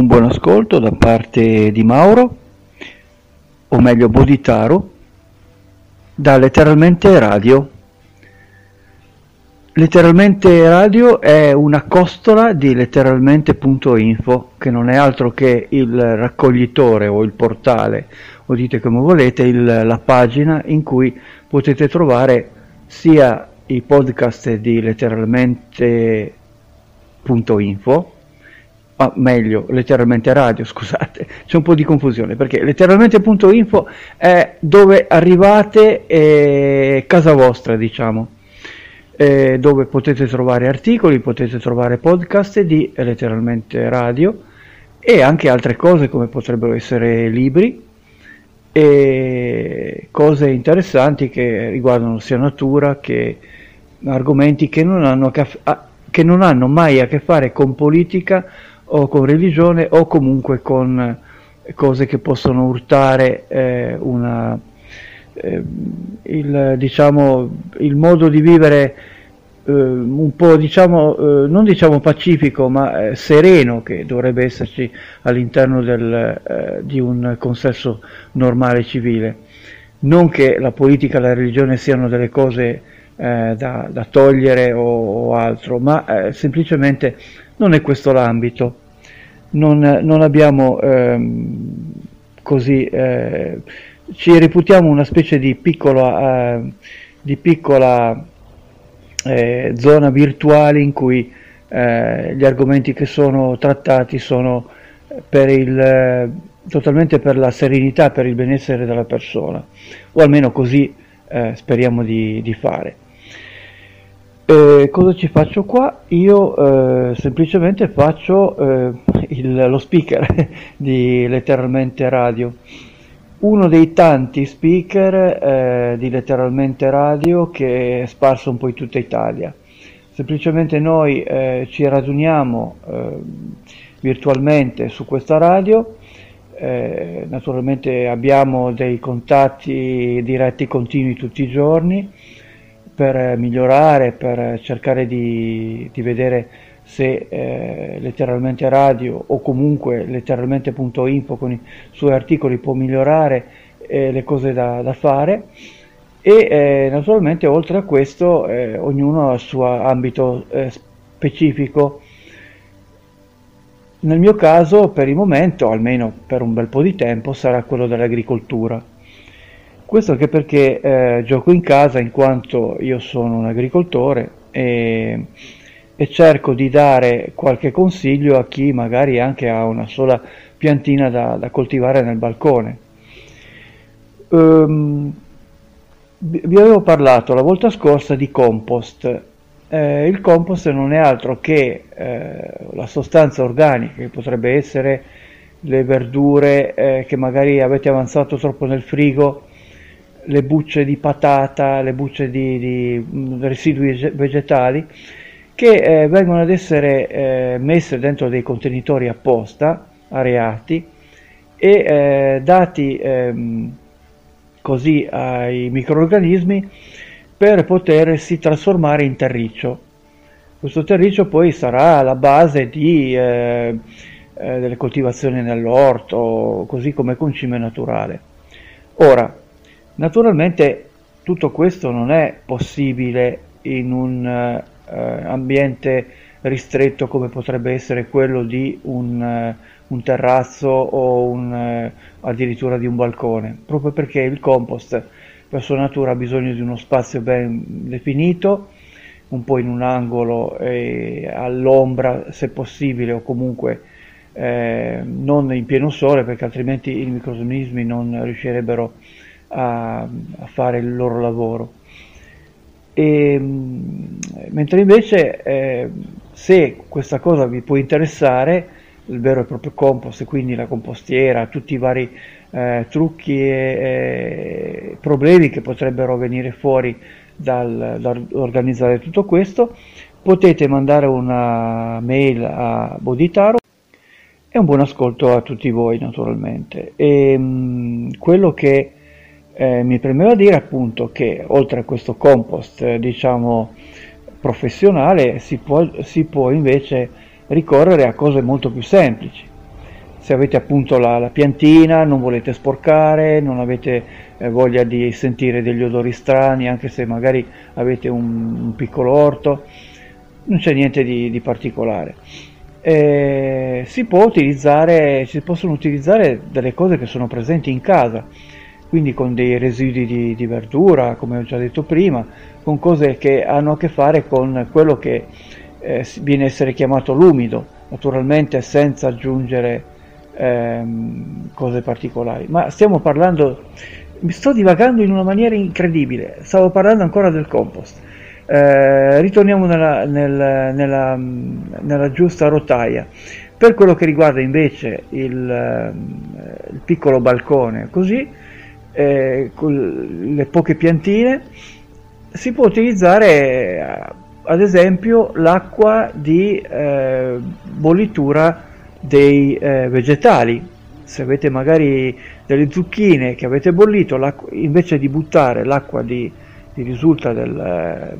Un buon ascolto da parte di Mauro, o meglio Boditaro, da Letteralmente Radio. Letteralmente Radio è una costola di letteralmente.info, che non è altro che il raccoglitore o il portale, o dite come volete, il, la pagina in cui potete trovare sia i podcast di letteralmente.info, ah, meglio, letteralmente radio, scusate, c'è un po' di confusione perché letteralmente.info è dove arrivate eh, casa vostra, diciamo, eh, dove potete trovare articoli, potete trovare podcast di letteralmente radio e anche altre cose come potrebbero essere libri e cose interessanti che riguardano sia natura che argomenti che non hanno, che non hanno mai a che fare con politica o con religione o comunque con cose che possono urtare eh, una, eh, il, diciamo, il, modo di vivere eh, un po' diciamo, eh, non diciamo pacifico ma eh, sereno che dovrebbe esserci all'interno del, eh, di un consesso normale civile. Non che la politica e la religione siano delle cose da, da, togliere o, o altro, ma semplicemente non è questo l'ambito non, non abbiamo ehm, così, eh, ci reputiamo una specie di piccola, eh, di piccola eh, zona virtuale in cui eh, gli argomenti che sono trattati sono per il, totalmente per la serenità, per il benessere della persona, o almeno così eh, speriamo di, di fare. Eh, cosa ci faccio qua? Io eh, semplicemente faccio eh, il, lo speaker di Letteralmente Radio, uno dei tanti speaker eh, di Letteralmente Radio che è sparso un po' in tutta Italia. Semplicemente noi eh, ci raduniamo eh, virtualmente su questa radio, naturalmente abbiamo dei contatti diretti continui tutti i giorni per migliorare, per cercare di, di vedere se eh, letteralmente radio o comunque letteralmente.info con i suoi articoli può migliorare eh, le cose da, da fare. E eh, naturalmente oltre a questo eh, ognuno ha il suo ambito eh, specifico. Nel mio caso per il momento almeno per un bel po' di tempo sarà quello dell'agricoltura. Questo anche perché eh, gioco in casa in quanto io sono un agricoltore e, e, cerco di dare qualche consiglio a chi magari anche ha una sola piantina da, da coltivare nel balcone. Um, vi avevo parlato la volta scorsa di compost. eh, il compost non è altro che eh, la sostanza organica che potrebbe essere le verdure eh, che magari avete avanzato troppo nel frigo, le bucce di patata, le bucce di, di mm, residui vegetali che eh, vengono ad essere eh, messe dentro dei contenitori apposta, areati e eh, dati ehm, così ai microorganismi per potersi trasformare in terriccio. Questo terriccio poi sarà la base di, eh, eh, delle coltivazioni nell'orto, così come concime naturale. Ora, naturalmente tutto questo non è possibile in un eh, ambiente ristretto come potrebbe essere quello di un, eh, un terrazzo o un, eh, addirittura di un balcone, proprio perché il compost per sua natura ha bisogno di uno spazio ben definito, un po' in un angolo e all'ombra se possibile o comunque eh, non in pieno sole perché altrimenti i microorganismi non riuscirebbero a, a fare il loro lavoro. E, mentre invece eh, se questa cosa vi può interessare, il vero e proprio compost, quindi la compostiera, tutti i vari eh, trucchi e eh, problemi che potrebbero venire fuori dal, dall'organizzare tutto questo, potete mandare una mail a Boditaro e un buon ascolto a tutti voi naturalmente. E, mh, mm, quello che eh, mi premeva dire appunto che oltre a questo compost eh, diciamo professionale si può, si può invece ricorrere a cose molto più semplici. Se avete appunto la, la piantina, non volete sporcare, non avete eh, voglia di sentire degli odori strani, anche se magari avete un, un piccolo orto, non c'è niente di, di particolare. Eh, si, si possono utilizzare delle cose che sono presenti in casa, quindi con dei residui di, di verdura, come ho già detto prima, con cose che hanno a che fare con quello che eh, viene a essere chiamato l'umido, naturalmente senza aggiungere ehm, cose particolari. Ma stiamo parlando, mi sto divagando in una maniera incredibile, stavo parlando ancora del compost. Eh, ritorniamo nella, nel, nella, nella, giusta rotaia. Per quello che riguarda invece il, ehm, il piccolo balcone, così, eh, le poche piantine, si può utilizzare ad esempio l'acqua di eh, bollitura dei eh, vegetali. Se avete magari delle zucchine che avete bollito, invece di buttare l'acqua di, di risulta del, eh,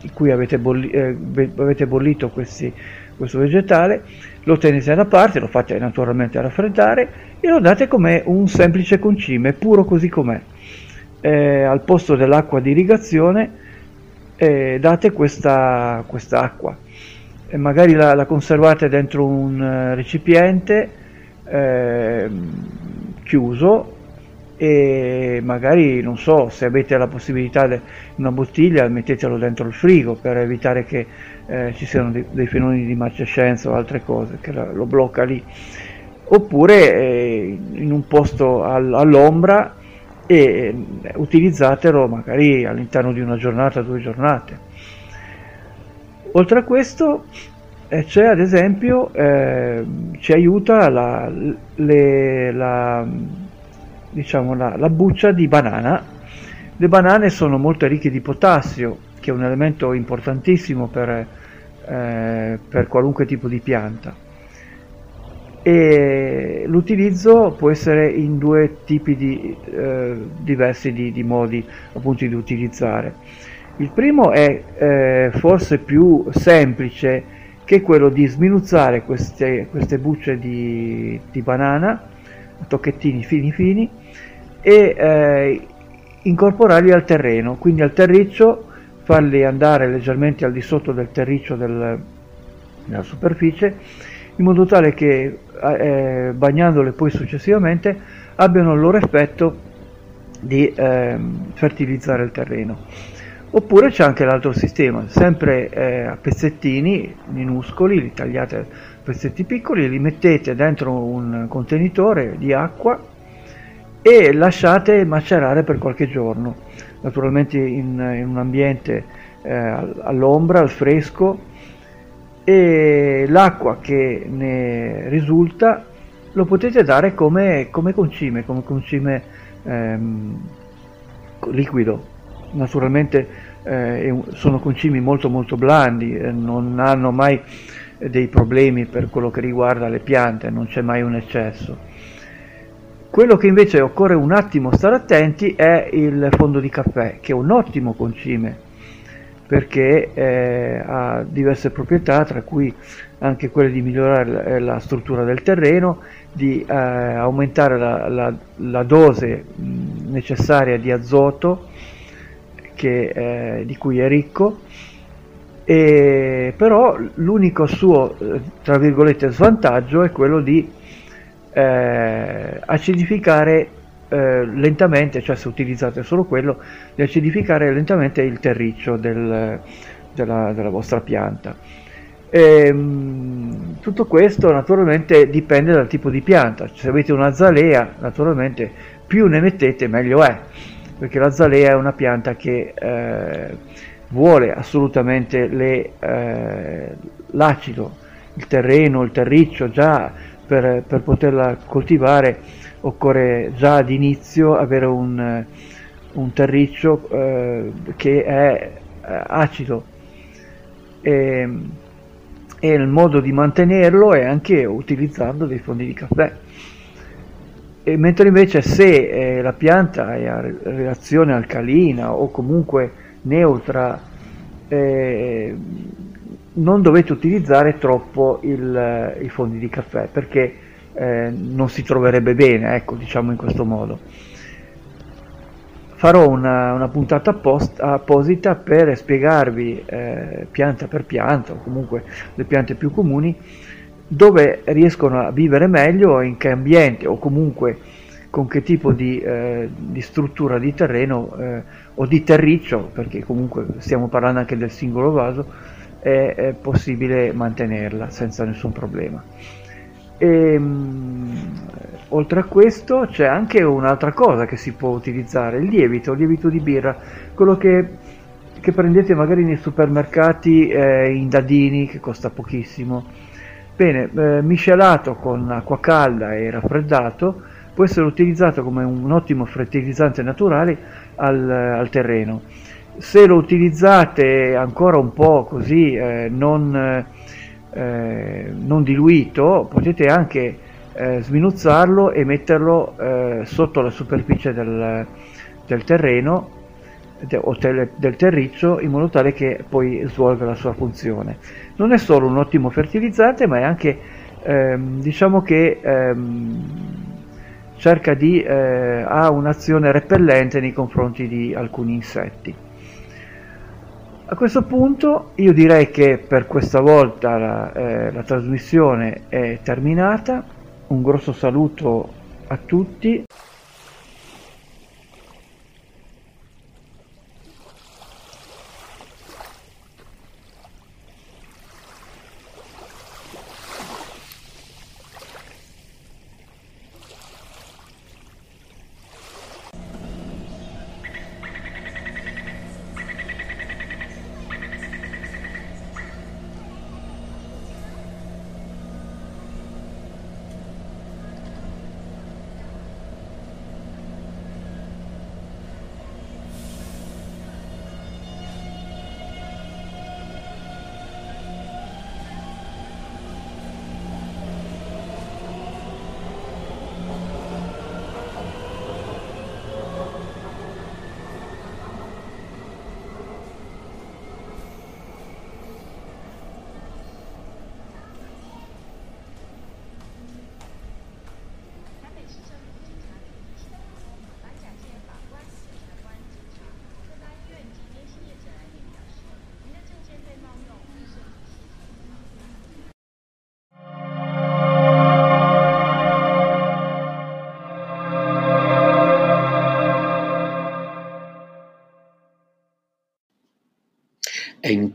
di cui avete, bolli, eh, avete bollito questi, questo vegetale, lo tenete da parte, lo fate naturalmente raffreddare e lo date come un semplice concime, puro così com'è. Eh, al posto dell'acqua di irrigazione eh, date questa acqua e magari la, la, conservate dentro un uh, recipiente eh, chiuso e magari non so se avete la possibilità di una bottiglia mettetelo dentro il frigo per evitare che eh, ci siano dei, dei, fenomeni di marcescenza o altre cose che la, lo blocca lì oppure eh, in un posto al, all'ombra e utilizzatelo magari all'interno di una giornata, due giornate. Oltre a questo eh, c'è ad esempio, eh, ci aiuta la, le, la, diciamo la, la buccia di banana. Le banane sono molto ricche di potassio, che è un elemento importantissimo per, eh, per qualunque tipo di pianta e l'utilizzo può essere in due tipi di, eh, diversi di, di, modi appunto di utilizzare. Il primo è eh, forse più semplice che quello di sminuzzare queste, queste bucce di, di, banana tocchettini fini fini e eh, incorporarli al terreno, quindi al terriccio farli andare leggermente al di sotto del terriccio del, della superficie in modo tale che eh, bagnandole poi successivamente abbiano il loro effetto di eh, fertilizzare il terreno. Oppure c'è anche l'altro sistema, sempre eh, a pezzettini minuscoli, li tagliate a pezzetti piccoli, li mettete dentro un contenitore di acqua e lasciate macerare per qualche giorno, naturalmente in, in un ambiente eh, all'ombra, al fresco e l'acqua che ne risulta lo potete dare come, come concime, come concime ehm, liquido. Naturalmente eh, sono concimi molto molto blandi, eh, non hanno mai dei problemi per quello che riguarda le piante, non c'è mai un eccesso. Quello che invece occorre un attimo stare attenti è il fondo di caffè, che è un ottimo concime perché eh, ha diverse proprietà, tra cui anche quelle di migliorare la, struttura del terreno, di eh, aumentare la, la, la dose mh, necessaria di azoto che, eh, di cui è ricco, e, però l'unico suo eh, tra virgolette svantaggio è quello di eh, acidificare eh, lentamente, cioè se utilizzate solo quello, di acidificare lentamente il terriccio del, della, della, vostra pianta. E, ehm, tutto questo naturalmente dipende dal tipo di pianta, se avete una zalea naturalmente più ne mettete meglio è, perché la zalea è una pianta che eh, vuole assolutamente le, eh, l'acido, il terreno, il terriccio già per, per poterla coltivare occorre già ad inizio avere un, un terriccio eh, che è eh, acido e, e, il modo di mantenerlo è anche utilizzando dei fondi di caffè. E mentre invece se eh, la pianta è a reazione alcalina o comunque neutra, eh, non dovete utilizzare troppo il, i fondi di caffè perché eh, non si troverebbe bene, ecco, diciamo in questo modo. Farò una, una puntata post, apposita per spiegarvi eh, pianta per pianta, o comunque le piante più comuni, dove riescono a vivere meglio, in che ambiente o comunque con che tipo di, eh, di struttura di terreno eh, o di terriccio, perché comunque stiamo parlando anche del singolo vaso, è, è possibile mantenerla senza nessun problema. E, ehm, mh, oltre a questo c'è anche un'altra cosa che si può utilizzare, il lievito, il lievito di birra, quello che, che prendete magari nei supermercati eh, in dadini che costa pochissimo. Bene, eh, miscelato con acqua calda e raffreddato può essere utilizzato come un ottimo fertilizzante naturale al, al terreno. Se lo utilizzate ancora un po' così eh, non eh, non diluito potete anche eh, sminuzzarlo e metterlo eh, sotto la superficie del, del terreno o tel, del terriccio in modo tale che poi svolga la sua funzione. Non è solo un ottimo fertilizzante ma è anche ehm, diciamo che ehm, cerca di eh, ha un'azione repellente nei confronti di alcuni insetti. A questo punto io direi che per questa volta la, eh, la trasmissione è terminata, un grosso saluto a tutti.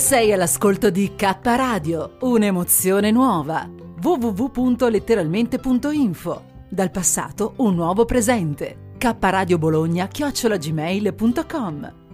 Sei all'ascolto di K Radio, un'emozione nuova. www.letteralmente.info. Dal passato un nuovo presente. K Radio Bologna chiocciolagmail.com